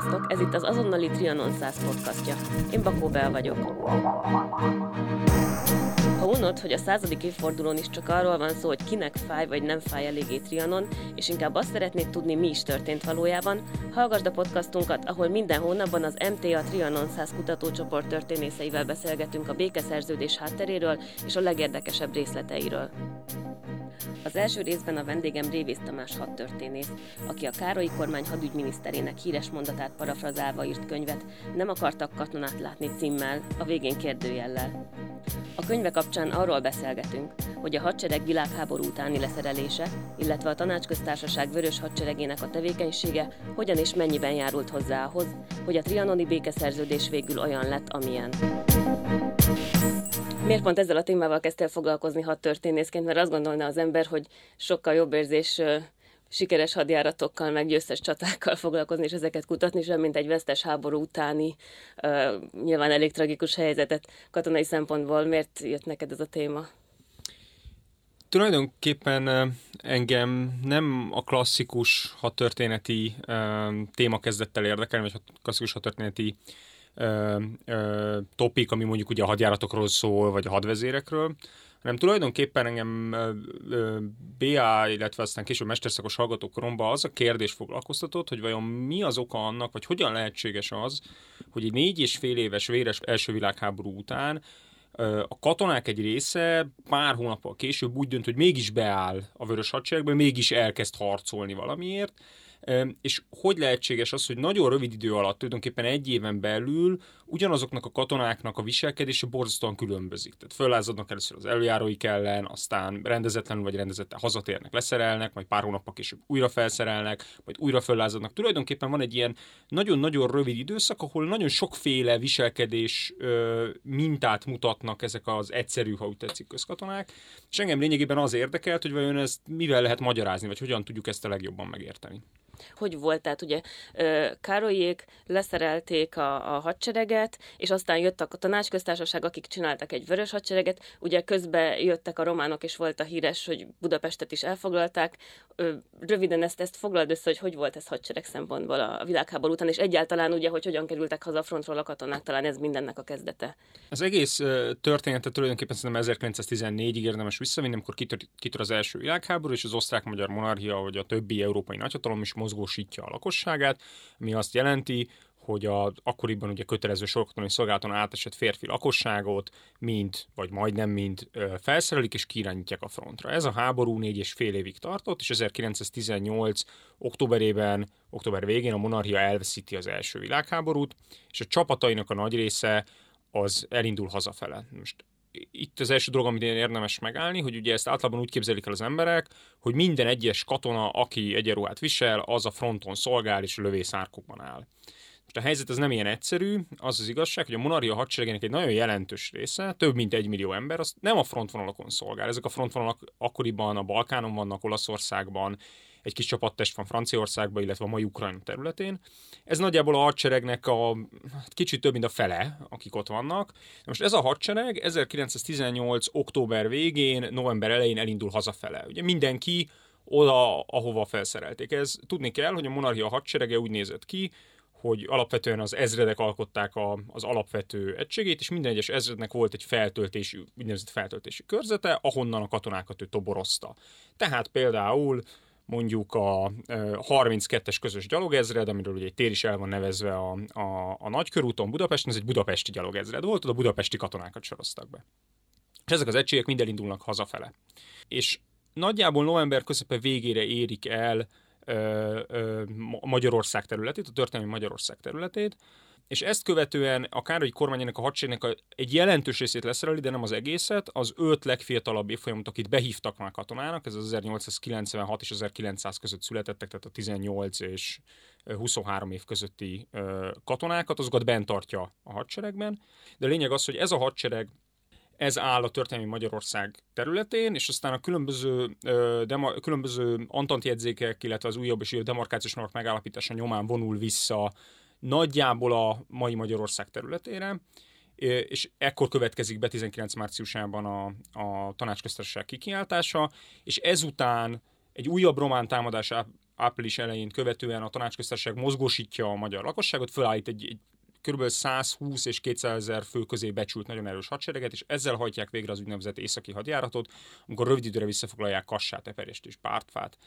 Sziasztok, ez itt az Azonnali Trianon 100 podcastja. Én Bakó Bel vagyok. Ha unod, hogy a századik évfordulón is csak arról van szó, hogy kinek fáj vagy nem fáj eléggé Trianon, és inkább azt szeretnéd tudni, mi is történt valójában, hallgassd a podcastunkat, ahol minden hónapban az MTA Trianon 100 kutatócsoport történészeivel beszélgetünk a békeszerződés hátteréről és a legérdekesebb részleteiről. Az első részben a vendégem Révész Tamás hadtörténész, aki a Károlyi kormány hadügyminiszterének híres mondatát parafrazálva írt könyvet Nem akartak katonát látni címmel, a végén kérdőjellel. A könyve kapcsán arról beszélgetünk, hogy a hadsereg világháború utáni leszerelése, illetve a tanácsköztársaság vörös hadseregének a tevékenysége hogyan és mennyiben járult hozzá ahhoz, hogy a trianoni békeszerződés végül olyan lett, amilyen. Miért pont ezzel a témával kezdtél foglalkozni hat történészként? Mert azt gondolná az ember, hogy sokkal jobb érzés sikeres hadjáratokkal, meg győztes csatákkal foglalkozni, és ezeket kutatni, sem mint egy vesztes háború utáni, uh, nyilván elég tragikus helyzetet katonai szempontból. Miért jött neked ez a téma? Tulajdonképpen engem nem a klasszikus hadtörténeti uh, téma kezdett el érdekelni, vagy klasszikus hadtörténeti ö, ö, topik, ami mondjuk ugye a hadjáratokról szól, vagy a hadvezérekről, hanem tulajdonképpen engem ö, BA, illetve aztán később mesterszakos hallgatókoromban az a kérdés foglalkoztatott, hogy vajon mi az oka annak, vagy hogyan lehetséges az, hogy egy négy és fél éves véres első világháború után a katonák egy része pár hónappal később úgy dönt, hogy mégis beáll a vörös hadseregbe, mégis elkezd harcolni valamiért, és hogy lehetséges az, hogy nagyon rövid idő alatt, tulajdonképpen egy éven belül ugyanazoknak a katonáknak a viselkedése borzasztóan különbözik. Tehát föllázadnak először az előjáróik ellen, aztán rendezetlenül vagy rendezetten hazatérnek, leszerelnek, majd pár hónappal később újra felszerelnek, majd újra föllázadnak. Tulajdonképpen van egy ilyen nagyon-nagyon rövid időszak, ahol nagyon sokféle viselkedés ö, mintát mutatnak ezek az egyszerű, ha úgy tetszik, közkatonák. És engem lényegében az érdekelt, hogy vajon ezt mivel lehet magyarázni, vagy hogyan tudjuk ezt a legjobban megérteni hogy volt, tehát ugye Károlyék leszerelték a, a hadsereget, és aztán jöttek a tanácsköztársaság, akik csináltak egy vörös hadsereget, ugye közben jöttek a románok, és volt a híres, hogy Budapestet is elfoglalták. Röviden ezt, ezt foglald össze, hogy hogy volt ez hadsereg szempontból a világháború után, és egyáltalán ugye, hogy hogyan kerültek haza a frontról a katonák, talán ez mindennek a kezdete. Az egész történetet tulajdonképpen szerintem 1914-ig érdemes visszavinni, amikor kitör, kitör az első világháború, és az osztrák-magyar monarchia, vagy a többi európai nagyhatalom is mozgósítja a lakosságát, ami azt jelenti, hogy a, akkoriban ugye kötelező sorkatonai szolgálaton átesett férfi lakosságot mind, vagy majdnem mind felszerelik és kirányítják a frontra. Ez a háború négy és fél évig tartott, és 1918. októberében, október végén a monarchia elveszíti az első világháborút, és a csapatainak a nagy része az elindul hazafele. Most itt az első dolog, amit én érdemes megállni, hogy ugye ezt általában úgy képzelik el az emberek, hogy minden egyes katona, aki egyenruhát visel, az a fronton szolgál és lövészárkokban áll. Most a helyzet ez nem ilyen egyszerű, az az igazság, hogy a monarchia hadseregének egy nagyon jelentős része, több mint egy millió ember, az nem a frontvonalakon szolgál. Ezek a frontvonalak akkoriban a Balkánon vannak, Olaszországban, egy kis csapattest van Franciaországban, illetve a mai Ukrajna területén. Ez nagyjából a hadseregnek a hát kicsit több, mint a fele, akik ott vannak. Most ez a hadsereg 1918. október végén, november elején elindul hazafele. Ugye mindenki oda, ahova felszerelték. Ez tudni kell, hogy a monarchia hadserege úgy nézett ki, hogy alapvetően az ezredek alkották a, az alapvető egységét, és minden egyes ezrednek volt egy feltöltési, úgynevezett feltöltési körzete, ahonnan a katonákat ő toborozta. Tehát például mondjuk a 32-es közös gyalogezred, amiről ugye egy tér is el van nevezve a, a, a nagykörúton Budapesten, ez egy budapesti gyalogezred volt, oda budapesti katonákat soroztak be. És ezek az egységek mind elindulnak hazafele. És nagyjából november közepe végére érik el Magyarország területét, a történelmi Magyarország területét, és ezt követően a Károly kormányának a hadseregnek egy jelentős részét leszereli, de nem az egészet, az öt legfiatalabb évfolyamot, akit behívtak már katonának, ez az 1896 és 1900 között születettek, tehát a 18 és 23 év közötti katonákat, azokat bent tartja a hadseregben. De a lényeg az, hogy ez a hadsereg ez áll a történelmi Magyarország területén, és aztán a különböző, dema, különböző antantjegyzékek, illetve az újabb és újabb demarkációs normák megállapítása nyomán vonul vissza nagyjából a mai Magyarország területére, és ekkor következik be 19 márciusában a, a tanácsköztársaság kikiáltása, és ezután egy újabb román támadás április elején követően a tanácsköztársaság mozgósítja a magyar lakosságot, fölállít egy, egy kb. 120 és 200 ezer fő közé becsült nagyon erős hadsereget, és ezzel hajtják végre az úgynevezett északi hadjáratot, amikor rövid időre visszafoglalják Kassát, Eperést és Pártfát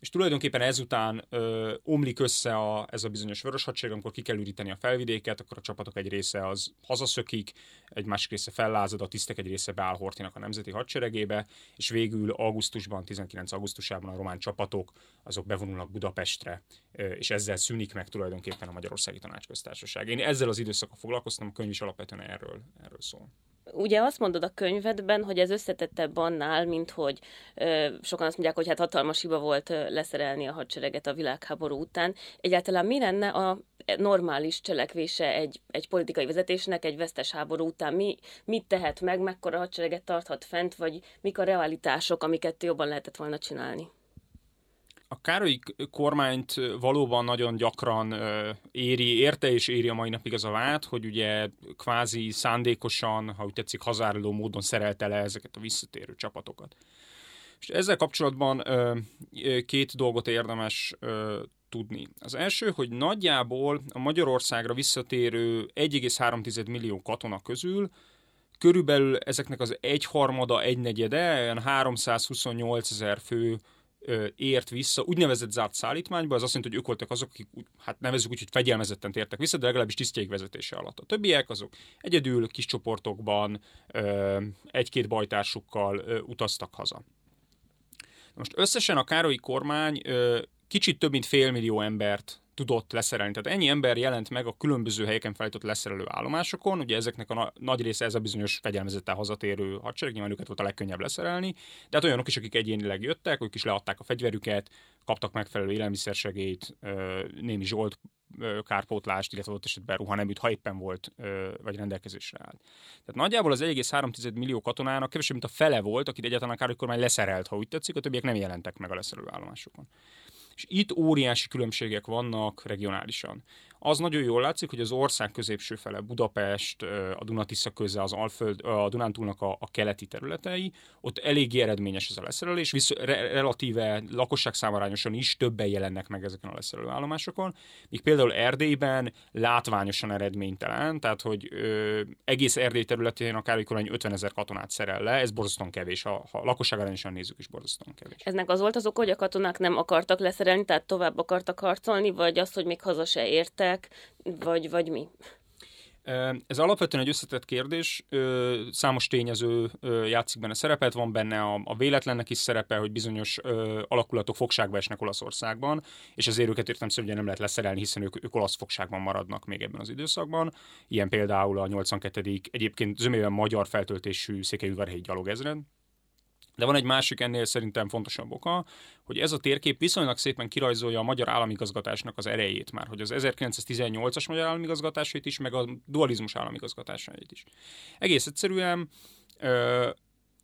és tulajdonképpen ezután ö, omlik össze a, ez a bizonyos vörös hadsereg, amikor ki kell üríteni a felvidéket, akkor a csapatok egy része az hazaszökik, egy másik része fellázad, a tisztek egy része beáll Hortinak a nemzeti hadseregébe, és végül augusztusban, 19 augusztusában a román csapatok azok bevonulnak Budapestre, ö, és ezzel szűnik meg tulajdonképpen a Magyarországi Tanácsköztársaság. Én ezzel az időszakkal foglalkoztam, a könyv is alapvetően erről, erről szól. Ugye azt mondod a könyvedben, hogy ez összetettebb annál, mint hogy ö, sokan azt mondják, hogy hát hatalmas hiba volt leszerelni a hadsereget a világháború után. Egyáltalán mi lenne a normális cselekvése egy, egy politikai vezetésnek egy vesztes háború után? Mi, mit tehet meg, mekkora hadsereget tarthat fent, vagy mik a realitások, amiket jobban lehetett volna csinálni? A Károly kormányt valóban nagyon gyakran éri, érte és éri a mai napig az a vád, hogy ugye kvázi szándékosan, ha úgy tetszik, hazáruló módon szerelte le ezeket a visszatérő csapatokat. És ezzel kapcsolatban két dolgot érdemes tudni. Az első, hogy nagyjából a Magyarországra visszatérő 1,3 millió katona közül körülbelül ezeknek az egyharmada, egynegyede, olyan 328 ezer fő ért vissza úgynevezett zárt szállítmányba, az azt jelenti, hogy ők voltak azok, akik hát nevezzük úgy, hogy fegyelmezetten tértek vissza, de legalábbis tisztjeik vezetése alatt. A többiek azok egyedül, kis csoportokban, egy-két bajtársukkal utaztak haza. Most összesen a Károlyi kormány kicsit több mint fél millió embert tudott leszerelni. Tehát ennyi ember jelent meg a különböző helyeken felállított leszerelő állomásokon, ugye ezeknek a na- nagy része ez a bizonyos fegyelmezettel hazatérő hadsereg, nyilván őket volt a legkönnyebb leszerelni, de hát olyanok is, akik egyénileg jöttek, ők is leadták a fegyverüket, kaptak megfelelő élelmiszersegélyt, némi zsolt kárpótlást, illetve ott esetben ruhaneműt, ha éppen volt, vagy rendelkezésre állt. Tehát nagyjából az 1,3 millió katonának kevesebb, mint a fele volt, akit egyáltalán a kormány leszerelt, ha úgy tetszik, a többiek nem jelentek meg a leszerelő állomásokon. És itt óriási különbségek vannak regionálisan az nagyon jól látszik, hogy az ország középső fele, Budapest, a Dunatisza köze, az Alföld, a Dunántúlnak a, a keleti területei, ott eléggé eredményes ez a leszerelés, visz, re, relatíve lakosság számarányosan is többen jelennek meg ezeken a leszerelő állomásokon, míg például Erdélyben látványosan eredménytelen, tehát hogy ö, egész Erdély területén akár 50 ezer katonát szerel le, ez borzasztóan kevés, ha, ha lakosság arányosan nézzük is borzasztóan kevés. Eznek az volt az ok, hogy a katonák nem akartak leszerelni, tehát tovább akartak harcolni, vagy az, hogy még haza se értek, vagy, vagy mi? Ez alapvetően egy összetett kérdés, számos tényező játszik benne szerepet, van benne a, a véletlennek is szerepe, hogy bizonyos alakulatok fogságba esnek Olaszországban, és ezért őket értem szerint nem lehet leszerelni, hiszen ők, ők olasz fogságban maradnak még ebben az időszakban. Ilyen például a 82. egyébként zömében magyar feltöltésű székelyudvarhelyi gyalogezred, de van egy másik ennél szerintem fontosabb oka, hogy ez a térkép viszonylag szépen kirajzolja a magyar államigazgatásnak az erejét már, hogy az 1918-as magyar államigazgatásait is, meg a dualizmus államigazgatásait is. Egész egyszerűen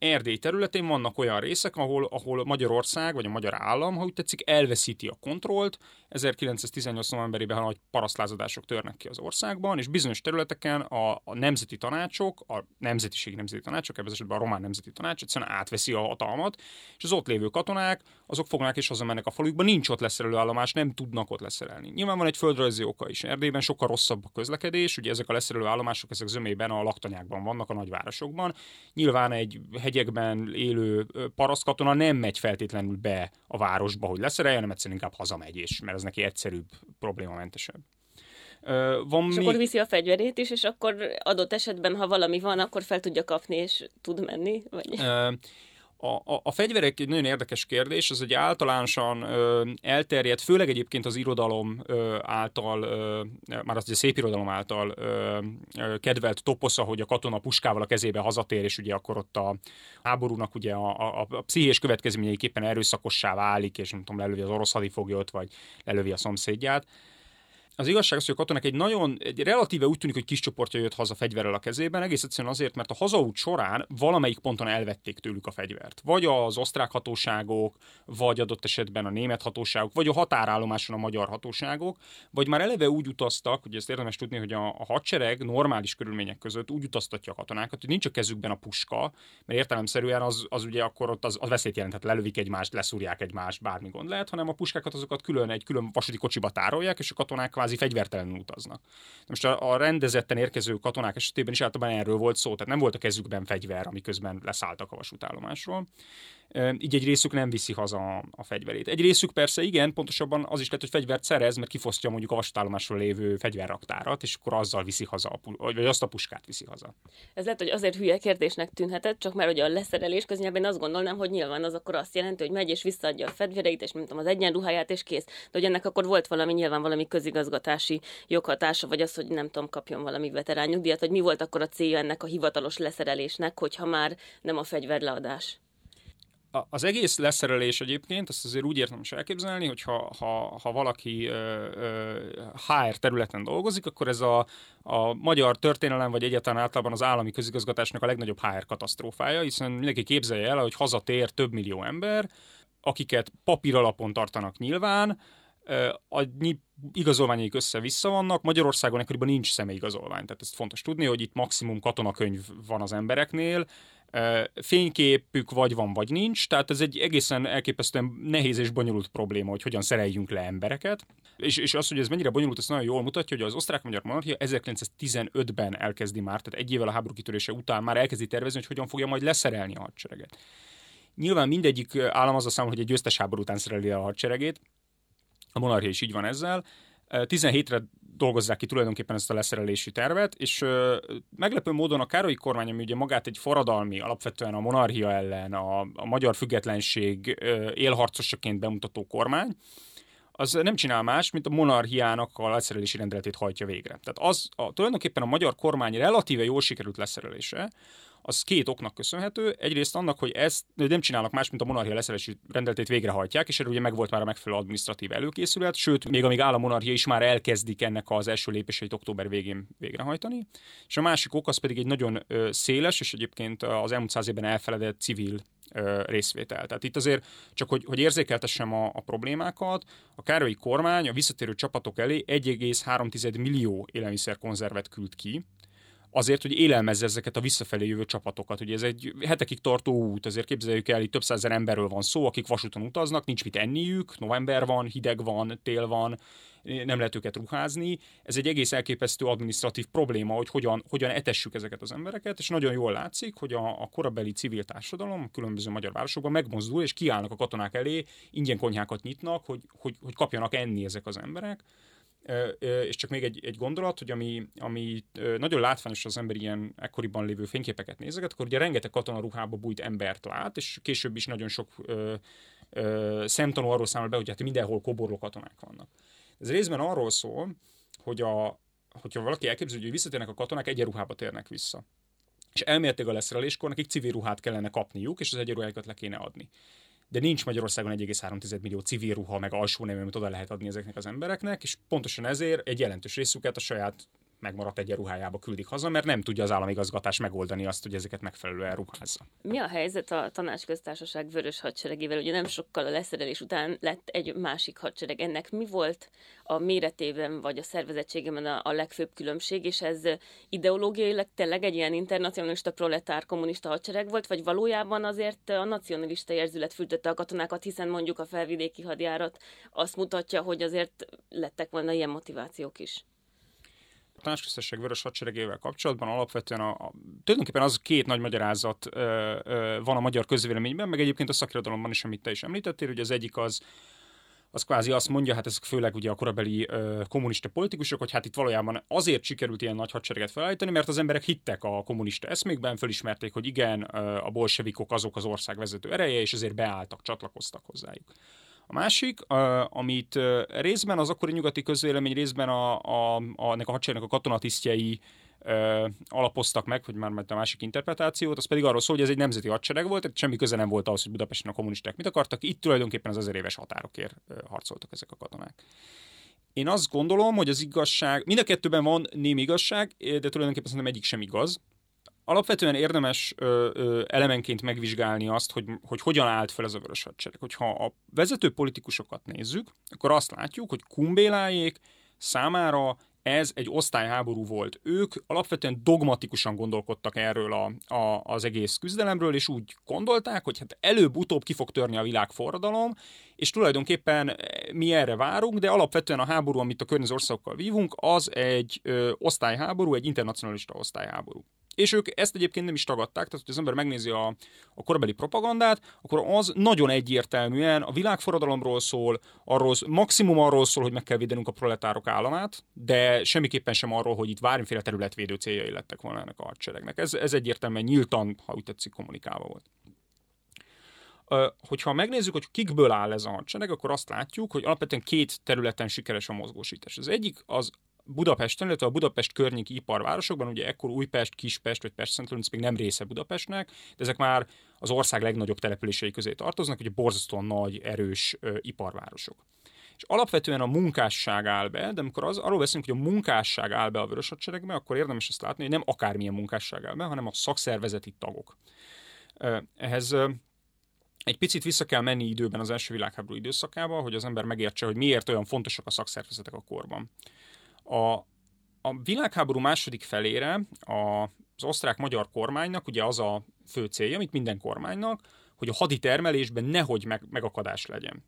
Erdély területén vannak olyan részek, ahol, ahol Magyarország, vagy a magyar állam, ha úgy tetszik, elveszíti a kontrollt. 1918. novemberében nagy parasztlázadások törnek ki az országban, és bizonyos területeken a, a nemzeti tanácsok, a nemzetiségi nemzeti tanácsok, ebben az esetben a román nemzeti tanács egyszerűen átveszi a hatalmat, és az ott lévő katonák, azok fognak és hazamennek a falukba, nincs ott leszerelő állomás, nem tudnak ott leszerelni. Nyilván van egy földrajzi oka is. Erdélyben sokkal rosszabb a közlekedés, ugye ezek a leszerelő állomások, ezek zömében a laktanyákban vannak, a nagyvárosokban. Nyilván egy hegyekben élő parasztkatona nem megy feltétlenül be a városba, hogy leszereljen, hanem egyszerűen inkább hazamegy, és mert ez neki egyszerűbb, problémamentesebb. van és még... akkor viszi a fegyverét is, és akkor adott esetben, ha valami van, akkor fel tudja kapni, és tud menni? Vagy... A, a, a fegyverek egy nagyon érdekes kérdés, ez egy általánosan ö, elterjedt, főleg egyébként az irodalom ö, által, ö, már az a szép irodalom által ö, ö, kedvelt toposza, hogy a katona puskával a kezébe hazatér, és ugye akkor ott a háborúnak ugye a, a, a pszichés következményeiképpen erőszakossá válik, és nem tudom, lelövi az orosz hadifoglyot, vagy lelövi a szomszédját. Az igazság az, hogy a katonák egy nagyon, egy relatíve úgy tűnik, hogy kis csoportja jött haza fegyverrel a kezében, egész egyszerűen azért, mert a hazaút során valamelyik ponton elvették tőlük a fegyvert. Vagy az osztrák hatóságok, vagy adott esetben a német hatóságok, vagy a határállomáson a magyar hatóságok, vagy már eleve úgy utaztak, hogy ezt érdemes tudni, hogy a, a hadsereg normális körülmények között úgy utaztatja a katonákat, hogy nincs a kezükben a puska, mert értelemszerűen az, az ugye akkor ott az, az veszélyt jelenthet, lelövik egymást, leszúrják egymást, bármi gond lehet, hanem a puskákat azokat külön egy külön vasúti kocsiba tárolják, és a katonák kvázi fegyvertelenül utaznak. Most a, a rendezetten érkező katonák esetében is általában erről volt szó, tehát nem volt a kezükben fegyver, amiközben leszálltak a vasútállomásról így egy részük nem viszi haza a fegyverét. Egy részük persze igen, pontosabban az is lehet, hogy fegyvert szerez, mert kifosztja mondjuk a vasútállomásról lévő fegyverraktárat, és akkor azzal viszi haza, vagy azt a puskát viszi haza. Ez lehet, hogy azért hülye kérdésnek tűnhetett, csak mert hogy a leszerelés köznyelben én azt gondolnám, hogy nyilván az akkor azt jelenti, hogy megy és visszaadja a fegyvereit, és nem tudom, az egyenruháját, és kész. De hogy ennek akkor volt valami nyilván valami közigazgatási joghatása, vagy az, hogy nem tudom, kapjon valami veterán nyugdíjat, hogy mi volt akkor a célja ennek a hivatalos leszerelésnek, hogyha már nem a fegyverleadás az egész leszerelés egyébként, azt azért úgy értem is elképzelni, hogy ha, ha, ha valaki ö, HR területen dolgozik, akkor ez a, a magyar történelem, vagy egyáltalán általában az állami közigazgatásnak a legnagyobb HR katasztrófája, hiszen mindenki képzelje el, hogy hazatér több millió ember, akiket papír alapon tartanak nyilván, a igazolványaik össze-vissza vannak. Magyarországon ekkoriban nincs személyigazolvány, tehát ezt fontos tudni, hogy itt maximum katonakönyv van az embereknél, fényképük vagy van, vagy nincs, tehát ez egy egészen elképesztően nehéz és bonyolult probléma, hogy hogyan szereljünk le embereket. És, és az, hogy ez mennyire bonyolult, ez nagyon jól mutatja, hogy az osztrák-magyar monarchia 1915-ben elkezdi már, tehát egy évvel a háború kitörése után már elkezdi tervezni, hogy hogyan fogja majd leszerelni a hadsereget. Nyilván mindegyik állam az a számol, hogy egy győztes háború után szereli a hadseregét, a monarchia is így van ezzel. 17-re dolgozzák ki tulajdonképpen ezt a leszerelési tervet, és ö, meglepő módon a Károlyi kormány, ami ugye magát egy forradalmi, alapvetően a monarchia ellen, a, a magyar függetlenség ö, élharcosaként bemutató kormány, az nem csinál más, mint a monarchiának a leszerelési rendeletét hajtja végre. Tehát az a, tulajdonképpen a magyar kormány relatíve jól sikerült leszerelése, az két oknak köszönhető. Egyrészt annak, hogy ezt nem csinálnak más, mint a monarchia leszerelési rendeletét végrehajtják, és erről ugye meg volt már a megfelelő adminisztratív előkészület, sőt, még amíg áll a monarchia is már elkezdik ennek az első lépéseit október végén végrehajtani. És a másik ok az pedig egy nagyon széles, és egyébként az elmúlt száz évben elfeledett civil részvétel. Tehát itt azért csak, hogy, hogy érzékeltessem a, a problémákat, a Károlyi kormány a visszatérő csapatok elé 1,3 millió élelmiszerkonzervet küld ki, azért, hogy élelmezze ezeket a visszafelé jövő csapatokat. Ugye ez egy hetekig tartó út, ezért képzeljük el, itt több százer emberről van szó, akik vasúton utaznak, nincs mit enniük, november van, hideg van, tél van, nem lehet őket ruházni. Ez egy egész elképesztő administratív probléma, hogy hogyan, hogyan etessük ezeket az embereket, és nagyon jól látszik, hogy a, a korabeli civil társadalom a különböző magyar városokban megmozdul, és kiállnak a katonák elé, ingyen konyhákat nyitnak, hogy, hogy, hogy kapjanak enni ezek az emberek és csak még egy, egy gondolat, hogy ami, ami nagyon látványos az ember ilyen ekkoriban lévő fényképeket nézeget, akkor ugye rengeteg katona ruhába bújt embert lát, és később is nagyon sok ö, ö, szemtanú arról számol be, hogy hát mindenhol koborló katonák vannak. Ez részben arról szól, hogy a, hogyha valaki elképzelő, hogy visszatérnek a katonák, egyenruhába térnek vissza. És elméletileg a leszereléskor nekik civil ruhát kellene kapniuk, és az egyenruhájukat le kéne adni de nincs Magyarországon 1,3 millió civil ruha, meg alsó nemű, amit oda lehet adni ezeknek az embereknek, és pontosan ezért egy jelentős részüket a saját megmaradt egyenruhájába küldik haza, mert nem tudja az államigazgatás megoldani azt, hogy ezeket megfelelően ruházza. Mi a helyzet a tanácsköztársaság vörös hadseregével? Ugye nem sokkal a leszerelés után lett egy másik hadsereg. Ennek mi volt a méretében vagy a szervezettségében a, a legfőbb különbség, és ez ideológiailag tényleg egy ilyen internacionalista proletár kommunista hadsereg volt, vagy valójában azért a nacionalista érzület fültötte a katonákat, hiszen mondjuk a felvidéki hadjárat azt mutatja, hogy azért lettek volna ilyen motivációk is tanácsköztesség vörös hadseregével kapcsolatban alapvetően a, a, tulajdonképpen az két nagy magyarázat ö, ö, van a magyar közvéleményben, meg egyébként a szakirodalomban is, amit te is említettél, hogy az egyik az az kvázi azt mondja, hát ezek főleg ugye a korabeli ö, kommunista politikusok, hogy hát itt valójában azért sikerült ilyen nagy hadsereget felállítani, mert az emberek hittek a kommunista eszmékben, fölismerték, hogy igen, ö, a bolsevikok azok az ország vezető ereje, és ezért beálltak, csatlakoztak hozzájuk. A másik, amit részben az akkori nyugati közvélemény, részben a, a, a, a hadseregnek a katonatisztjei alapoztak meg, hogy már a másik interpretációt, az pedig arról szól, hogy ez egy nemzeti hadsereg volt, tehát semmi köze nem volt ahhoz, hogy Budapesten a kommunisták mit akartak, itt tulajdonképpen az ezer éves határokért harcoltak ezek a katonák. én azt gondolom, hogy az igazság, mind a kettőben van némi igazság, de tulajdonképpen szerintem egyik sem igaz. Alapvetően érdemes ö, ö, elemenként megvizsgálni azt, hogy, hogy hogyan állt fel ez a vörös hadsereg. Hogyha a vezető politikusokat nézzük, akkor azt látjuk, hogy Kumbélájék számára ez egy osztályháború volt. Ők alapvetően dogmatikusan gondolkodtak erről a, a, az egész küzdelemről, és úgy gondolták, hogy hát előbb-utóbb ki fog törni a világforradalom, és tulajdonképpen eh, mi erre várunk, de alapvetően a háború, amit a környező országokkal vívunk, az egy ö, osztályháború, egy internacionalista osztályháború. És ők ezt egyébként nem is tagadták, tehát hogy az ember megnézi a, a korabeli propagandát, akkor az nagyon egyértelműen a világforradalomról szól, arról, maximum arról szól, hogy meg kell védenünk a proletárok államát, de semmiképpen sem arról, hogy itt bármiféle területvédő céljai lettek volna ennek a hadseregnek. Ez, ez egyértelműen nyíltan, ha úgy tetszik, kommunikálva volt hogyha megnézzük, hogy kikből áll ez a hadsereg, akkor azt látjuk, hogy alapvetően két területen sikeres a mozgósítás. Az egyik az Budapesten, illetve a Budapest környéki iparvárosokban, ugye ekkor Újpest, Kispest vagy Pest Central még nem része Budapestnek, de ezek már az ország legnagyobb települései közé tartoznak, ugye borzasztóan nagy, erős ö, iparvárosok. És alapvetően a munkásság áll be, de amikor az, arról beszélünk, hogy a munkásság áll be a vörös hadseregbe, akkor érdemes azt látni, hogy nem akármilyen munkásság áll be, hanem a szakszervezeti tagok. Ehhez egy picit vissza kell menni időben az első világháború időszakába, hogy az ember megértse, hogy miért olyan fontosak a szakszervezetek a korban. A, a világháború második felére a, az osztrák-magyar kormánynak ugye az a fő célja, mint minden kormánynak, hogy a haditermelésben nehogy meg, megakadás legyen.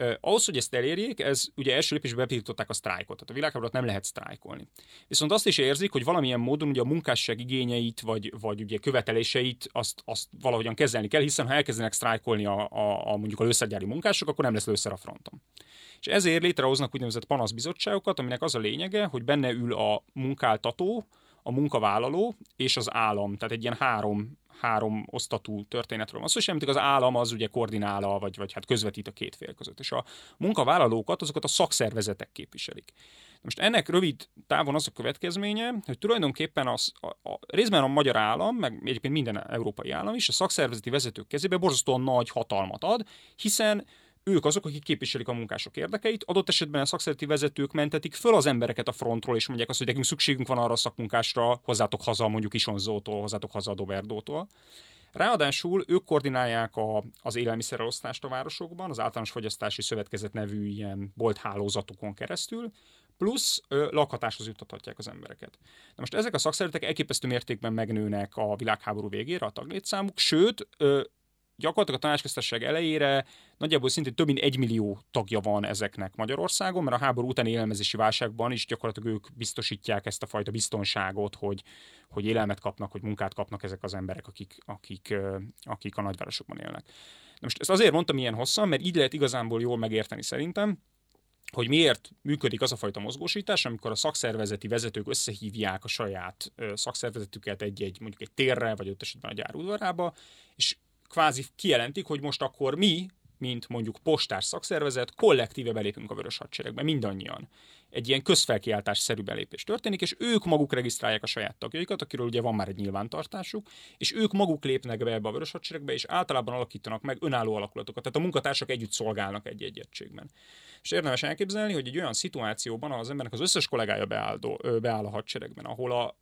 Uh, ahhoz, hogy ezt elérjék, ez ugye első lépésben betiltották a sztrájkot, tehát a világháborút nem lehet sztrájkolni. Viszont azt is érzik, hogy valamilyen módon ugye a munkásság igényeit, vagy, vagy ugye követeléseit azt, azt valahogyan kezelni kell, hiszen ha elkezdenek sztrájkolni a, a, a mondjuk a lőszergyári munkások, akkor nem lesz lőszer a fronton. És ezért létrehoznak úgynevezett panaszbizottságokat, aminek az a lényege, hogy benne ül a munkáltató, a munkavállaló és az állam, tehát egy ilyen három, három osztatú történetről van szó, és az állam az ugye koordinálja, vagy, vagy hát közvetít a két fél között. És a munkavállalókat, azokat a szakszervezetek képviselik. Most ennek rövid távon az a következménye, hogy tulajdonképpen az, a, a, részben a magyar állam, meg egyébként minden európai állam is a szakszervezeti vezetők kezébe borzasztóan nagy hatalmat ad, hiszen ők azok, akik képviselik a munkások érdekeit, adott esetben a szakszereti vezetők mentetik föl az embereket a frontról, és mondják azt, hogy nekünk szükségünk van arra a szakmunkásra, hozzátok haza mondjuk Isonzótól, hozzátok haza a Doberdótól. Ráadásul ők koordinálják a, az élelmiszerelosztást a városokban, az általános fogyasztási szövetkezet nevű ilyen bolthálózatokon keresztül, plusz ö, lakhatáshoz juttathatják az embereket. Na most ezek a szakszervezetek elképesztő mértékben megnőnek a világháború végére a taglétszámuk, sőt, ö, gyakorlatilag a tanácsköztesség elejére nagyjából szintén több mint egy millió tagja van ezeknek Magyarországon, mert a háború utáni élelmezési válságban is gyakorlatilag ők biztosítják ezt a fajta biztonságot, hogy, hogy élelmet kapnak, hogy munkát kapnak ezek az emberek, akik, akik, akik a nagyvárosokban élnek. Na most ezt azért mondtam ilyen hosszan, mert így lehet igazából jól megérteni szerintem, hogy miért működik az a fajta mozgósítás, amikor a szakszervezeti vezetők összehívják a saját szakszervezetüket egy-egy mondjuk egy térre, vagy ott esetben a gyár udvarába, és kvázi kijelentik, hogy most akkor mi, mint mondjuk postás szakszervezet, kollektíve belépünk a Vörös Hadseregbe, mindannyian. Egy ilyen közfelkiáltás-szerű belépés történik, és ők maguk regisztrálják a saját tagjaikat, akiről ugye van már egy nyilvántartásuk, és ők maguk lépnek be ebbe a Vörös Hadseregbe, és általában alakítanak meg önálló alakulatokat. Tehát a munkatársak együtt szolgálnak egy-egy egységben. És érdemes elképzelni, hogy egy olyan szituációban az embernek az összes kollégája beáll, beáll a hadseregben, ahol a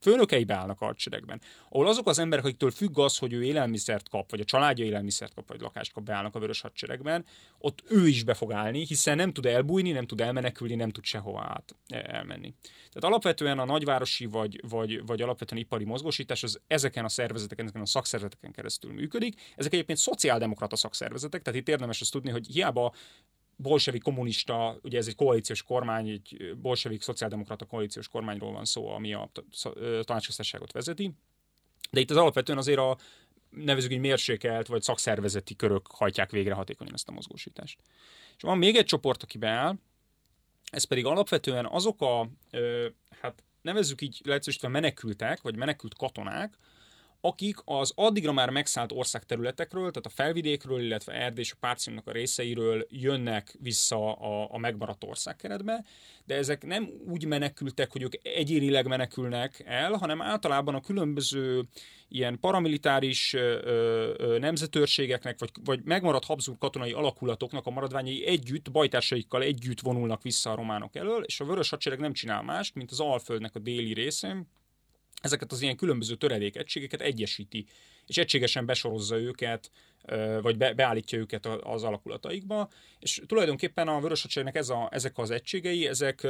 főnökei beállnak a hadseregben, ahol azok az emberek, akiktől függ az, hogy ő élelmiszert kap, vagy a családja élelmiszert kap, vagy lakást kap, beállnak a vörös hadseregben, ott ő is be fog állni, hiszen nem tud elbújni, nem tud elmenekülni, nem tud sehova át elmenni. Tehát alapvetően a nagyvárosi vagy, vagy, vagy alapvetően ipari mozgósítás az ezeken a szervezeteken, ezeken a szakszervezeteken keresztül működik. Ezek egyébként szociáldemokrata szakszervezetek, tehát itt érdemes azt tudni, hogy hiába bolsevik kommunista, ugye ez egy koalíciós kormány, egy bolsevik szociáldemokrata koalíciós kormányról van szó, ami a tanácsköztárságot vezeti. De itt az alapvetően azért a nevezük egy mérsékelt vagy szakszervezeti körök hajtják végre hatékonyan ezt a mozgósítást. És van még egy csoport, aki beáll, ez pedig alapvetően azok a, hát nevezzük így lehetőségben menekültek, vagy menekült katonák, akik az addigra már megszállt országterületekről, tehát a felvidékről, illetve Erdély és a Párciumnak a részeiről jönnek vissza a, a megmaradt országkeretbe, de ezek nem úgy menekültek, hogy ők egyénileg menekülnek el, hanem általában a különböző ilyen paramilitáris ö, ö, nemzetőrségeknek, vagy, vagy megmaradt Habsburg katonai alakulatoknak a maradványai együtt, bajtársaikkal együtt vonulnak vissza a románok elől, és a Vörös Hadsereg nem csinál mást, mint az Alföldnek a déli részén, ezeket az ilyen különböző töredék egységeket egyesíti, és egységesen besorozza őket, vagy be, beállítja őket az alakulataikba, és tulajdonképpen a Vörös Hadseregnek ez a, ezek az egységei, ezek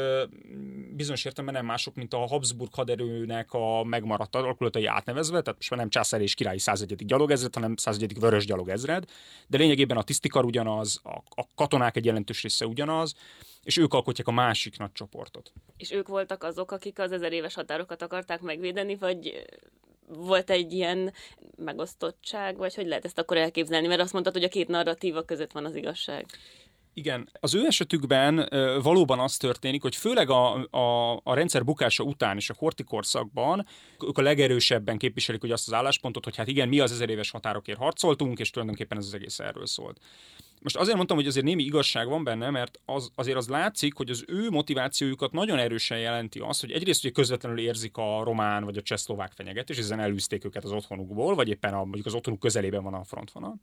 bizonyos értelemben nem mások, mint a Habsburg haderőnek a megmaradt alakulatai átnevezve, tehát most már nem császár és királyi 101. gyalogezred, hanem 101. vörös gyalogezred, de lényegében a tisztikar ugyanaz, a, a katonák egy jelentős része ugyanaz, és ők alkotják a másik nagy csoportot. És ők voltak azok, akik az ezer éves határokat akarták megvédeni, vagy volt egy ilyen megosztottság, vagy hogy lehet ezt akkor elképzelni? Mert azt mondtad, hogy a két narratíva között van az igazság. Igen, az ő esetükben valóban az történik, hogy főleg a, a, a rendszer bukása után és a horti korszakban ők a legerősebben képviselik hogy azt az álláspontot, hogy hát igen, mi az ezer éves határokért harcoltunk, és tulajdonképpen ez az egész erről szólt. Most azért mondtam, hogy azért némi igazság van benne, mert az, azért az látszik, hogy az ő motivációjukat nagyon erősen jelenti az, hogy egyrészt ugye közvetlenül érzik a román vagy a csehszlovák fenyegetés, és ezen elűzték őket az otthonukból, vagy éppen a, mondjuk az otthonuk közelében van a frontvonal.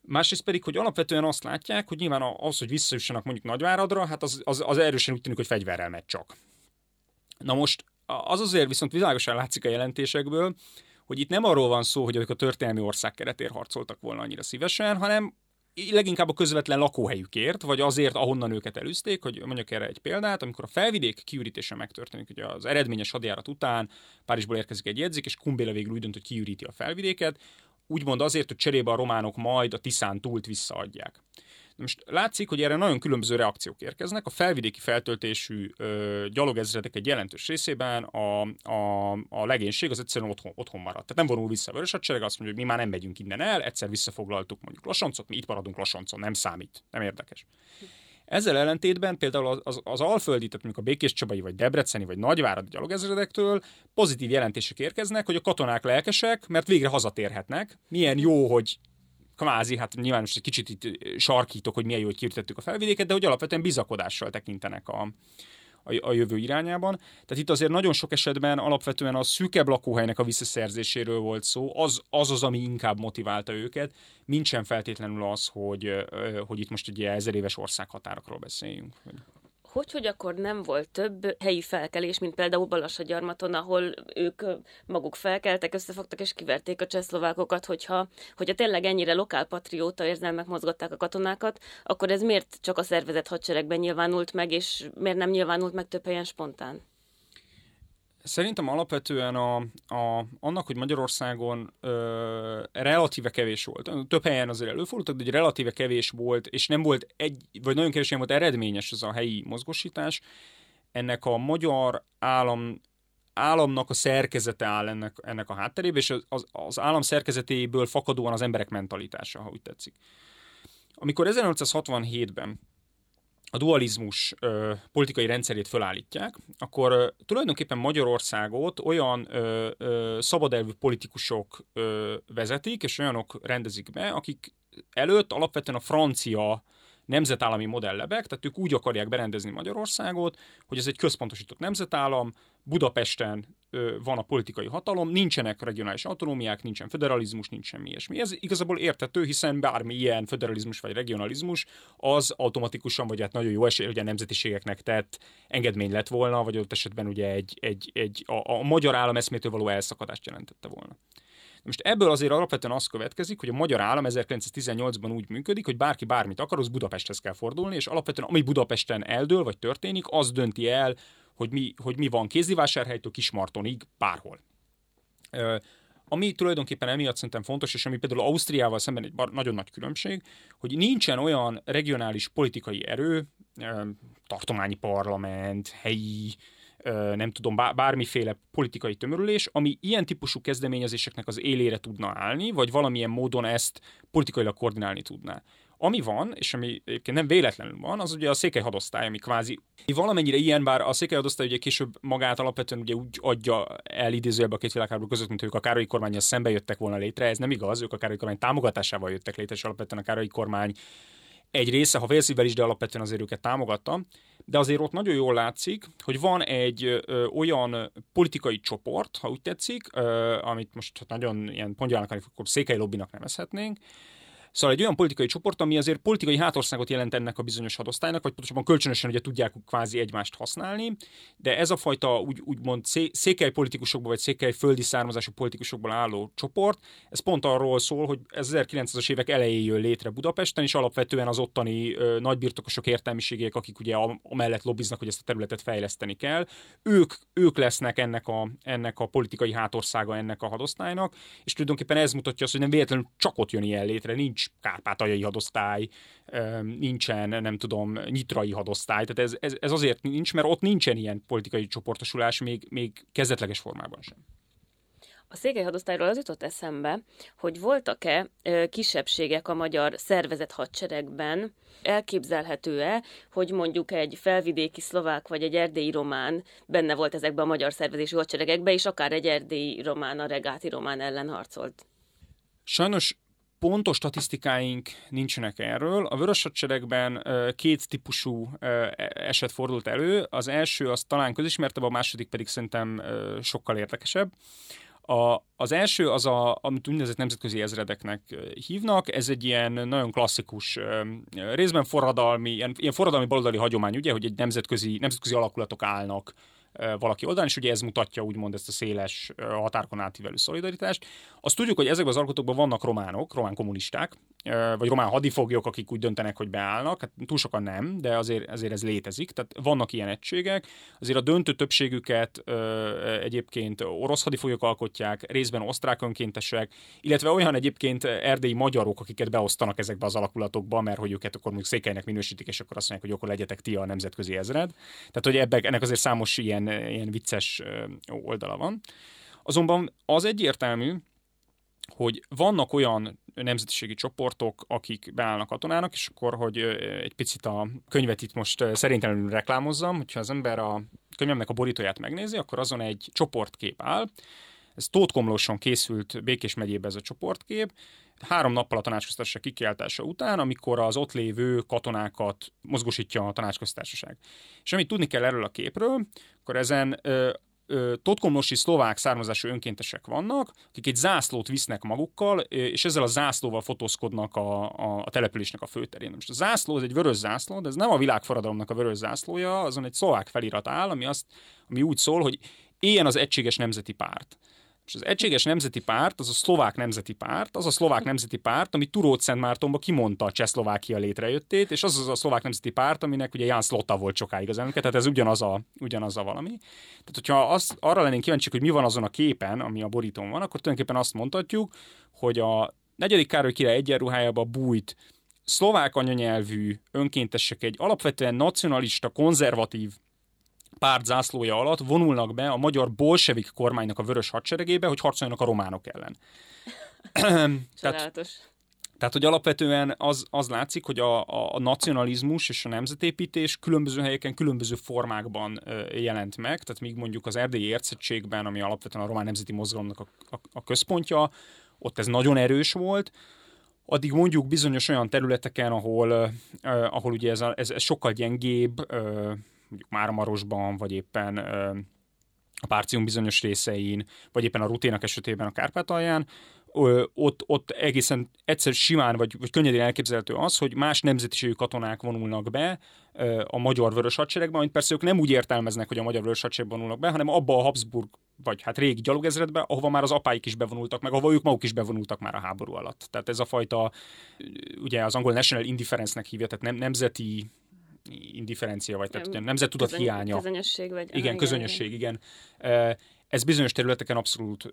Másrészt pedig, hogy alapvetően azt látják, hogy nyilván az, hogy visszajussanak mondjuk Nagyváradra, hát az, az, az erősen úgy tűnik, hogy fegyverrel megy csak. Na most az azért viszont világosan látszik a jelentésekből, hogy itt nem arról van szó, hogy ők a történelmi ország keretért harcoltak volna annyira szívesen, hanem leginkább a közvetlen lakóhelyükért, vagy azért, ahonnan őket elűzték, hogy mondjuk erre egy példát, amikor a felvidék kiürítése megtörténik, hogy az eredményes hadjárat után Párizsból érkezik egy jegyzik, és Kumbéla végül úgy dönt, hogy kiüríti a felvidéket, úgymond azért, hogy cserébe a románok majd a Tiszán túlt visszaadják. Most látszik, hogy erre nagyon különböző reakciók érkeznek. A felvidéki feltöltésű ö, gyalogezredek egy jelentős részében a, a, a legénység az egyszerűen otthon, otthon maradt. Tehát nem vonul vissza a vörös hadsereg, azt mondja, hogy mi már nem megyünk innen el, egyszer visszafoglaltuk mondjuk Lasoncot, mi itt maradunk Lasoncon, nem számít, nem érdekes. Ezzel ellentétben például az, az, az alföldi, tehát mondjuk a Békés Csabai, vagy Debreceni, vagy Nagyváradi gyalogezredektől pozitív jelentések érkeznek, hogy a katonák lelkesek, mert végre hazatérhetnek. Milyen jó, hogy kvázi, hát nyilván most egy kicsit itt sarkítok, hogy milyen jó, hogy a felvidéket, de hogy alapvetően bizakodással tekintenek a, a, a jövő irányában. Tehát itt azért nagyon sok esetben alapvetően a szűkebb lakóhelynek a visszaszerzéséről volt szó, az az, az ami inkább motiválta őket, mint sem feltétlenül az, hogy, hogy itt most egy ezer éves országhatárokról beszéljünk hogy, hogy akkor nem volt több helyi felkelés, mint például Balassagyarmaton, ahol ők maguk felkeltek, összefogtak és kiverték a csehszlovákokat, hogyha, hogyha tényleg ennyire lokálpatrióta érzelmek mozgatták a katonákat, akkor ez miért csak a szervezet hadseregben nyilvánult meg, és miért nem nyilvánult meg több helyen spontán? Szerintem alapvetően a, a, annak, hogy Magyarországon ö, relatíve kevés volt, több helyen azért előfordultak, de egy relatíve kevés volt, és nem volt egy, vagy nagyon kevés volt eredményes ez a helyi mozgósítás, ennek a magyar állam államnak a szerkezete áll ennek, ennek a hátterébe, és az, az, állam szerkezetéből fakadóan az emberek mentalitása, ha úgy tetszik. Amikor 1967-ben a dualizmus ö, politikai rendszerét fölállítják, akkor ö, tulajdonképpen Magyarországot olyan ö, ö, szabadelvű politikusok ö, vezetik, és olyanok rendezik be, akik előtt alapvetően a francia nemzetállami modellebek, tehát ők úgy akarják berendezni Magyarországot, hogy ez egy központosított nemzetállam, Budapesten van a politikai hatalom, nincsenek regionális autonómiák, nincsen federalizmus, nincs semmi ilyesmi. Ez igazából értető, hiszen bármi ilyen federalizmus vagy regionalizmus az automatikusan, vagy hát nagyon jó esély, hogy a nemzetiségeknek tett engedmény lett volna, vagy ott esetben ugye egy, egy, egy a, a magyar állam eszmétől való elszakadást jelentette volna. Most ebből azért alapvetően az következik, hogy a magyar állam 1918-ban úgy működik, hogy bárki bármit akar, az Budapesthez kell fordulni, és alapvetően ami Budapesten eldől vagy történik, az dönti el, hogy mi, hogy mi van kézivásárhelytől Kismartonig bárhol. Ami tulajdonképpen emiatt szerintem fontos, és ami például Ausztriával szemben egy nagyon nagy különbség, hogy nincsen olyan regionális politikai erő, tartományi parlament, helyi nem tudom, bármiféle politikai tömörülés, ami ilyen típusú kezdeményezéseknek az élére tudna állni, vagy valamilyen módon ezt politikailag koordinálni tudná. Ami van, és ami egyébként nem véletlenül van, az ugye a székely hadosztály, ami kvázi valamennyire ilyen, bár a székely hadosztály ugye később magát alapvetően ugye úgy adja el idézőjelbe a két világháború között, mint ők a Károlyi kormányjal szembe jöttek volna létre. Ez nem igaz, ők a Károlyi kormány támogatásával jöttek létre, és alapvetően a Károlyi kormány egy része, ha félszívvel is, de alapvetően azért őket támogatta. De azért ott nagyon jól látszik, hogy van egy ö, olyan politikai csoport, ha úgy tetszik, ö, amit most nagyon ilyen akkor székely lobbinak nevezhetnénk, Szóval egy olyan politikai csoport, ami azért politikai hátországot jelent ennek a bizonyos hadosztálynak, vagy pontosabban kölcsönösen ugye tudják kvázi egymást használni, de ez a fajta úgy, úgymond székely politikusokból, vagy székely földi származású politikusokból álló csoport, ez pont arról szól, hogy ez 1900-as évek elején jön létre Budapesten, és alapvetően az ottani ö, nagybirtokosok értelmiségek, akik ugye amellett lobbiznak, hogy ezt a területet fejleszteni kell, ők, ők lesznek ennek a, ennek a politikai hátországa ennek a hadosztálynak, és tulajdonképpen ez mutatja azt, hogy nem véletlenül csak ott jön ilyen létre, nincs nincs kárpátaljai hadosztály, nincsen, nem tudom, nyitrai hadosztály, tehát ez, ez, ez azért nincs, mert ott nincsen ilyen politikai csoportosulás még, még kezdetleges formában sem. A székely hadosztályról az jutott eszembe, hogy voltak-e kisebbségek a magyar szervezet hadseregben, elképzelhető-e, hogy mondjuk egy felvidéki szlovák vagy egy erdélyi román benne volt ezekben a magyar szervezési hadseregekben, és akár egy erdélyi román a regáti román ellen harcolt? Sajnos pontos statisztikáink nincsenek erről. A vörös hadseregben két típusú e, eset fordult elő. Az első az talán közismertebb, a második pedig szerintem sokkal érdekesebb. A, az első az, a, amit úgynevezett nemzetközi ezredeknek hívnak, ez egy ilyen nagyon klasszikus, részben forradalmi, ilyen, ilyen forradalmi baloldali hagyomány, ugye, hogy egy nemzetközi, nemzetközi alakulatok állnak valaki oldalán, és ugye ez mutatja úgymond ezt a széles határkon átívelő szolidaritást. Azt tudjuk, hogy ezekben az alkotokban vannak románok, román kommunisták, vagy román hadifoglyok, akik úgy döntenek, hogy beállnak. Hát túl sokan nem, de azért, azért ez létezik. Tehát vannak ilyen egységek. Azért a döntő többségüket egyébként orosz hadifoglyok alkotják, részben osztrák önkéntesek, illetve olyan egyébként erdélyi magyarok, akiket beosztanak ezekbe az alakulatokba, mert hogy őket akkor mondjuk székelynek minősítik, és akkor azt mondják, hogy akkor legyetek ti a nemzetközi ezred. Tehát, hogy ebbe, ennek azért számos ilyen, ilyen vicces oldala van. Azonban az egyértelmű, hogy vannak olyan nemzetiségi csoportok, akik beállnak katonának, és akkor, hogy egy picit a könyvet itt most szerintelenül reklámozzam, hogyha az ember a könyvemnek a borítóját megnézi, akkor azon egy csoportkép áll, ez Tóth Komlóson készült Békés megyébe ez a csoportkép, három nappal a tanácsköztársaság kikiáltása után, amikor az ott lévő katonákat mozgósítja a tanácsköztársaság. És amit tudni kell erről a képről, akkor ezen totkomlosi szlovák származású önkéntesek vannak, akik egy zászlót visznek magukkal, és ezzel a zászlóval fotózkodnak a, a, a településnek a főterén. Most a zászló, ez egy vörös zászló, de ez nem a világforradalomnak a vörös zászlója, azon egy szlovák felirat áll, ami, azt, ami úgy szól, hogy éljen az egységes nemzeti párt. És az Egységes Nemzeti Párt, az a szlovák nemzeti párt, az a szlovák nemzeti párt, ami Turót Szentmártonba kimondta a Csehszlovákia létrejöttét, és az az a szlovák nemzeti párt, aminek ugye Ján Szlotta volt sokáig az elnöke, tehát ez ugyanaz a, ugyanaz a valami. Tehát, hogyha az, arra lennénk kíváncsiak, hogy mi van azon a képen, ami a borítón van, akkor tulajdonképpen azt mondhatjuk, hogy a negyedik Károly király egyenruhájába bújt szlovák anyanyelvű önkéntesek egy alapvetően nacionalista, konzervatív párt zászlója alatt vonulnak be a magyar bolsevik kormánynak a vörös hadseregébe, hogy harcoljanak a románok ellen. tehát, tehát, hogy alapvetően az, az látszik, hogy a, a, nacionalizmus és a nemzetépítés különböző helyeken, különböző formákban ö, jelent meg, tehát míg mondjuk az erdélyi értszettségben, ami alapvetően a román nemzeti mozgalomnak a, a, a központja, ott ez nagyon erős volt, addig mondjuk bizonyos olyan területeken, ahol, ö, ahol ugye ez, a, ez, ez sokkal gyengébb, ö, mondjuk Mármarosban, vagy éppen a Párcium bizonyos részein, vagy éppen a ruténak esetében a Kárpátalján, ott, ott egészen egyszer simán, vagy, vagy könnyedén elképzelhető az, hogy más nemzetiségű katonák vonulnak be a magyar vörös hadseregben, amit persze ők nem úgy értelmeznek, hogy a magyar vörös hadseregben vonulnak be, hanem abba a Habsburg, vagy hát régi gyalogezredbe, ahova már az apáik is bevonultak, meg ahova ők maguk is bevonultak már a háború alatt. Tehát ez a fajta, ugye az angol national indifference-nek hívja, tehát nem, nemzeti indifferencia, vagy tehát nem, nemzettudat közöny, hiánya. Közönösség, vagy... Igen, igen közönösség, igen. igen. Ez bizonyos területeken abszolút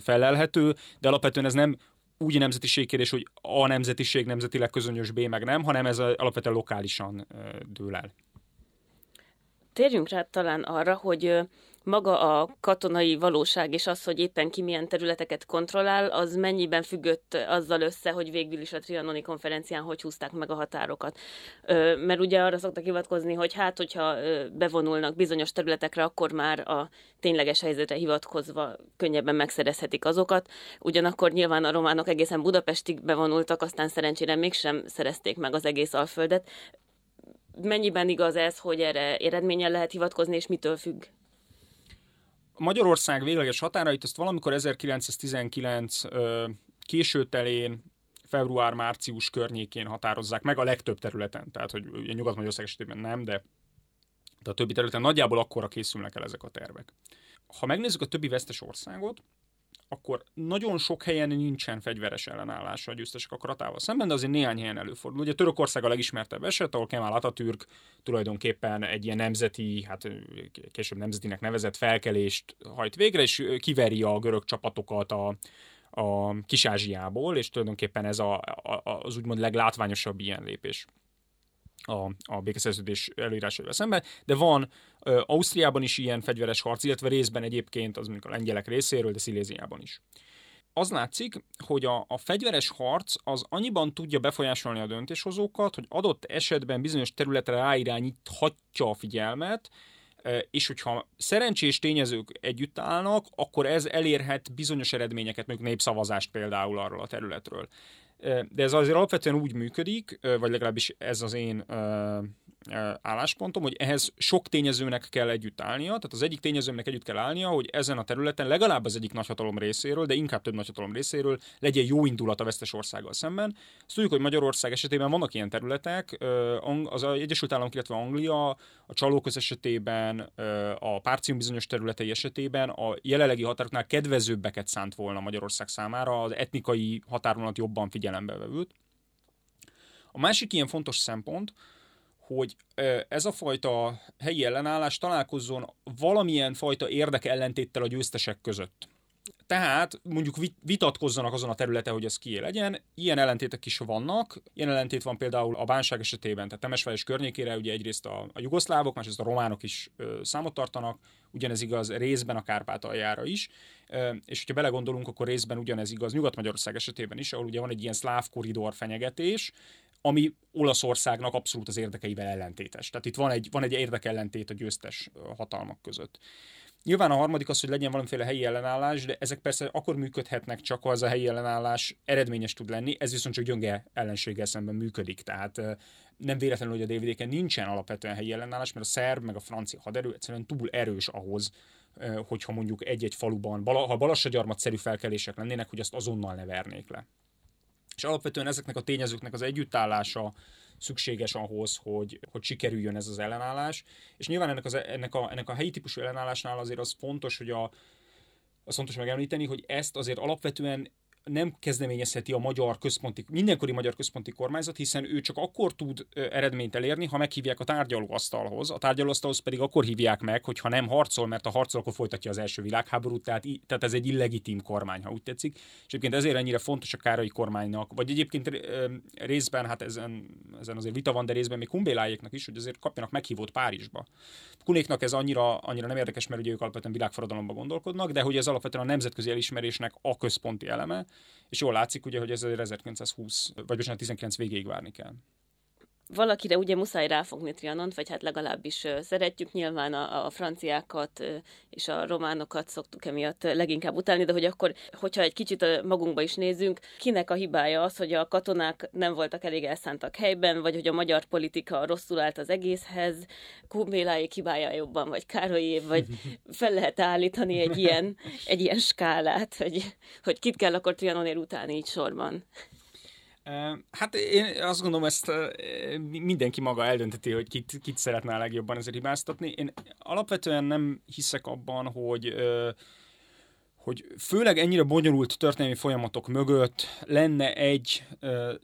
felelhető, de alapvetően ez nem úgy a nemzetiség kérdés, hogy a nemzetiség nemzetileg közönyös, B meg nem, hanem ez alapvetően lokálisan dől el. Térjünk rá talán arra, hogy maga a katonai valóság és az, hogy éppen ki milyen területeket kontrollál, az mennyiben függött azzal össze, hogy végül is a trianoni konferencián hogy húzták meg a határokat. Mert ugye arra szoktak hivatkozni, hogy hát, hogyha bevonulnak bizonyos területekre, akkor már a tényleges helyzetre hivatkozva könnyebben megszerezhetik azokat. Ugyanakkor nyilván a románok egészen Budapestig bevonultak, aztán szerencsére mégsem szerezték meg az egész Alföldet. Mennyiben igaz ez, hogy erre eredményen lehet hivatkozni, és mitől függ? Magyarország végleges határait azt valamikor 1919 késő telén, február-március környékén határozzák meg a legtöbb területen. Tehát, hogy Nyugat-Magyarország esetében nem, de, de a többi területen nagyjából akkora készülnek el ezek a tervek. Ha megnézzük a többi vesztes országot, akkor nagyon sok helyen nincsen fegyveres ellenállás a győztesek akaratával szemben, de azért néhány helyen előfordul. Ugye Törökország a legismertebb eset, ahol Kemal Atatürk tulajdonképpen egy ilyen nemzeti, hát később nemzetinek nevezett felkelést hajt végre, és kiveri a görög csapatokat a, a Kis-Ázsiából, és tulajdonképpen ez a, a, az úgymond leglátványosabb ilyen lépés a, a békeszerződés előírásaival szemben, de van Ausztriában is ilyen fegyveres harc, illetve részben egyébként az mondjuk a lengyelek részéről, de Sziléziában is. Az látszik, hogy a, a fegyveres harc az annyiban tudja befolyásolni a döntéshozókat, hogy adott esetben bizonyos területre ráirányíthatja a figyelmet, és hogyha szerencsés tényezők együtt állnak, akkor ez elérhet bizonyos eredményeket, mondjuk népszavazást például arról a területről. De ez azért alapvetően úgy működik, vagy legalábbis ez az én álláspontom, hogy ehhez sok tényezőnek kell együtt állnia, tehát az egyik tényezőnek együtt kell állnia, hogy ezen a területen legalább az egyik nagyhatalom részéről, de inkább több nagyhatalom részéről legyen jó indulat a vesztes országgal szemben. Azt tudjuk, hogy Magyarország esetében vannak ilyen területek, az Egyesült Államok, illetve Anglia, a csalóköz esetében, a párcium bizonyos területei esetében a jelenlegi határoknál kedvezőbbeket szánt volna Magyarország számára, az etnikai határvonat jobban figyelembe vevült. A másik ilyen fontos szempont, hogy ez a fajta helyi ellenállás találkozzon valamilyen fajta érdek ellentéttel a győztesek között. Tehát mondjuk vitatkozzanak azon a területen, hogy ez kié legyen. Ilyen ellentétek is vannak. Ilyen ellentét van például a bánság esetében, tehát Temesvár és környékére ugye egyrészt a, a jugoszlávok, másrészt a románok is ö, számot tartanak, ugyanez igaz részben a Kárpátaljára is. Ö, és hogyha belegondolunk, akkor részben ugyanez igaz Nyugat-Magyarország esetében is, ahol ugye van egy ilyen szláv koridor fenyegetés, ami Olaszországnak abszolút az érdekeivel ellentétes. Tehát itt van egy, van egy érdekellentét a győztes hatalmak között. Nyilván a harmadik az, hogy legyen valamiféle helyi ellenállás, de ezek persze akkor működhetnek csak, ha az a helyi ellenállás eredményes tud lenni, ez viszont csak gyönge ellenséggel szemben működik. Tehát nem véletlenül, hogy a dvd nincsen alapvetően helyi ellenállás, mert a szerb meg a francia haderő egyszerűen túl erős ahhoz, hogyha mondjuk egy-egy faluban, ha balassagyarmatszerű felkelések lennének, hogy azt azonnal ne vernék le. És alapvetően ezeknek a tényezőknek az együttállása szükséges ahhoz, hogy, hogy sikerüljön ez az ellenállás. És nyilván ennek, az, ennek, a, ennek a helyi típusú ellenállásnál azért az fontos, hogy a, az fontos megemlíteni, hogy ezt azért alapvetően nem kezdeményezheti a magyar központi, mindenkori magyar központi kormányzat, hiszen ő csak akkor tud eredményt elérni, ha meghívják a tárgyalóasztalhoz. A tárgyalóasztalhoz pedig akkor hívják meg, hogyha nem harcol, mert a harcol, akkor folytatja az első világháborút, tehát, tehát ez egy illegitim kormány, ha úgy tetszik. És egyébként ezért ennyire fontos a Károly kormánynak, vagy egyébként részben, hát ezen, ezen azért vita van, de részben még Kumbélájéknak is, hogy azért kapjanak meghívót Párizsba. Kunéknak ez annyira, annyira nem érdekes, mert ugye ők alapvetően világforradalomban gondolkodnak, de hogy ez alapvetően a nemzetközi elismerésnek a központi eleme, és jól látszik ugye, hogy ez 1920, vagy bocsánat, 19 végéig várni kell valakire ugye muszáj ráfogni Trianont, vagy hát legalábbis szeretjük nyilván a, a franciákat és a románokat szoktuk emiatt leginkább utálni, de hogy akkor, hogyha egy kicsit magunkba is nézünk, kinek a hibája az, hogy a katonák nem voltak elég elszántak helyben, vagy hogy a magyar politika rosszul állt az egészhez, Kumbéláék hibája jobban, vagy Károlyé, vagy fel lehet állítani egy ilyen, egy ilyen skálát, hogy, hogy kit kell akkor Trianonért utálni így sorban. Hát én azt gondolom, ezt mindenki maga eldönteti, hogy kit, kit szeretne a legjobban ezért hibáztatni. Én alapvetően nem hiszek abban, hogy hogy főleg ennyire bonyolult történelmi folyamatok mögött lenne egy,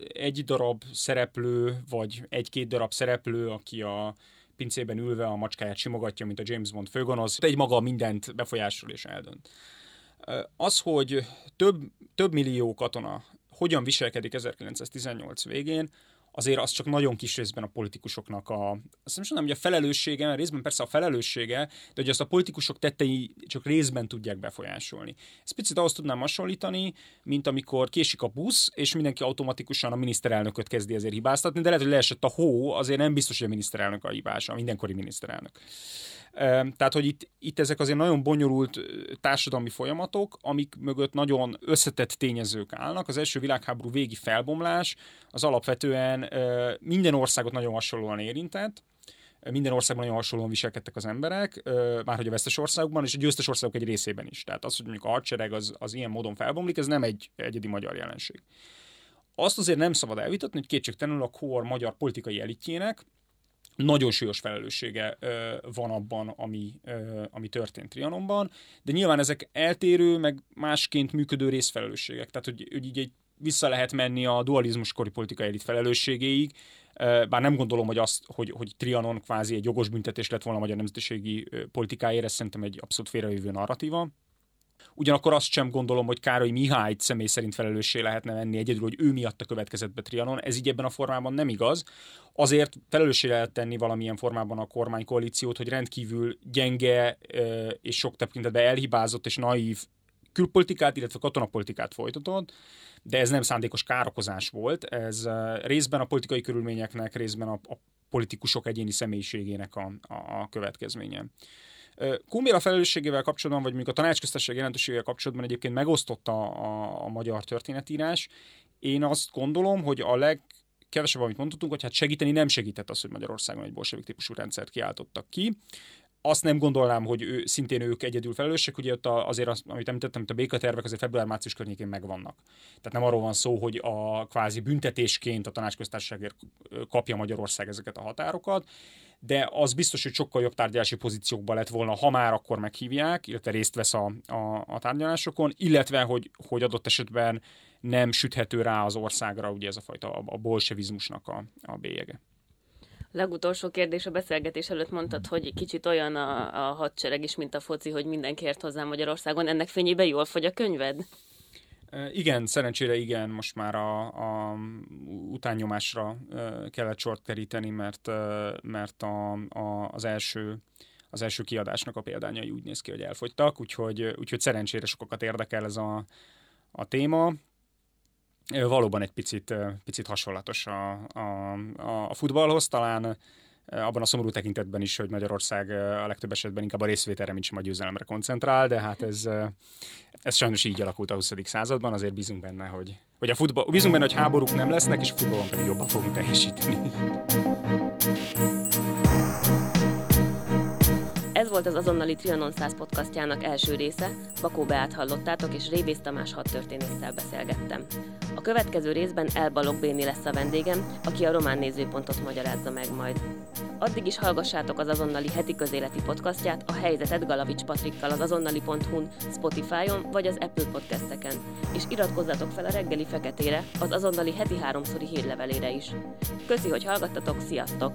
egy darab szereplő, vagy egy-két darab szereplő, aki a pincében ülve a macskáját simogatja, mint a James Bond főgonosz, egy maga mindent befolyásol és eldönt. Az, hogy több, több millió katona hogyan viselkedik 1918 végén, azért az csak nagyon kis részben a politikusoknak a, azt nem mondom, hogy a felelőssége, mert részben persze a felelőssége, de hogy azt a politikusok tettei csak részben tudják befolyásolni. Ezt picit ahhoz tudnám hasonlítani, mint amikor késik a busz, és mindenki automatikusan a miniszterelnököt kezdi ezért hibáztatni, de lehet, hogy leesett a hó, azért nem biztos, hogy a miniszterelnök a hibás, a mindenkori miniszterelnök. Tehát, hogy itt, itt ezek azért nagyon bonyolult társadalmi folyamatok, amik mögött nagyon összetett tényezők állnak. Az első világháború végi felbomlás az alapvetően minden országot nagyon hasonlóan érintett, minden országban nagyon hasonlóan viselkedtek az emberek, már hogy a vesztes országokban, és a győztes országok egy részében is. Tehát az, hogy mondjuk a hadsereg az, az ilyen módon felbomlik, ez nem egy egyedi magyar jelenség. Azt azért nem szabad elvitatni, hogy kétségtelenül a kor magyar politikai elitjének nagyon súlyos felelőssége van abban, ami, ami történt Trianonban, de nyilván ezek eltérő, meg másként működő részfelelősségek. Tehát, hogy, hogy így egy, vissza lehet menni a dualizmus kori politikai elit felelősségéig, bár nem gondolom, hogy, azt, hogy, hogy Trianon kvázi egy jogos büntetés lett volna a magyar nemzetiségi politikáért, ez szerintem egy abszolút félrejövő narratíva. Ugyanakkor azt sem gondolom, hogy Károly Mihály személy szerint felelőssé lehetne venni egyedül, hogy ő miatt következett be Trianon. Ez így ebben a formában nem igaz. Azért felelőssé lehet tenni valamilyen formában a kormánykoalíciót, hogy rendkívül gyenge és sok tekintetben elhibázott és naív külpolitikát, illetve katonapolitikát folytatott, de ez nem szándékos károkozás volt, ez részben a politikai körülményeknek, részben a, a politikusok egyéni személyiségének a, a, a következménye. Kumbéla felelősségével kapcsolatban, vagy mondjuk a tanácsköztesség jelentőségével kapcsolatban egyébként megosztotta a, a magyar történetírás. Én azt gondolom, hogy a leg kevesebb, amit mondhatunk, hogy hát segíteni nem segített az, hogy Magyarországon egy bolsevik típusú rendszert kiáltottak ki azt nem gondolnám, hogy ő, szintén ők egyedül felelősek, ugye ott azért, azt, amit említettem, hogy a békatervek azért február-március környékén megvannak. Tehát nem arról van szó, hogy a kvázi büntetésként a tanácsköztársaságért kapja Magyarország ezeket a határokat, de az biztos, hogy sokkal jobb tárgyalási pozíciókban lett volna, ha már akkor meghívják, illetve részt vesz a, a, a tárgyalásokon, illetve, hogy, hogy adott esetben nem süthető rá az országra ugye ez a fajta a, a bolsevizmusnak a, a bélyege. Legutolsó kérdés a beszélgetés előtt mondtad, hogy kicsit olyan a, a hadsereg is, mint a foci, hogy mindenki hozzá Magyarországon. Ennek fényében jól fogy a könyved? Igen, szerencsére igen, most már a, a utánnyomásra kellett sort keríteni, mert, mert a, a, az első az első kiadásnak a példányai úgy néz ki, hogy elfogytak, úgyhogy, úgyhogy szerencsére sokakat érdekel ez a, a téma valóban egy picit, picit hasonlatos a, a, a futballhoz, talán abban a szomorú tekintetben is, hogy Magyarország a legtöbb esetben inkább a részvételre, mint sem a győzelemre koncentrál, de hát ez, ez sajnos így alakult a 20. században, azért bízunk benne, hogy, hogy a futball, bízunk benne, hogy háborúk nem lesznek, és a futballon pedig jobban fogunk teljesíteni. Volt az azonnali Trianon 100 podcastjának első része, Bakó Beát hallottátok, és Révész Tamás hadtörténésszel beszélgettem. A következő részben Elbalog Béni lesz a vendégem, aki a román nézőpontot magyarázza meg majd. Addig is hallgassátok az azonnali heti közéleti podcastját, a helyzetet Galavics Patrikkal az azonnali.hu-n, Spotify-on vagy az Apple podcasteken, és iratkozzatok fel a reggeli feketére, az azonnali heti háromszori hírlevelére is. Köszi, hogy hallgattatok, sziasztok!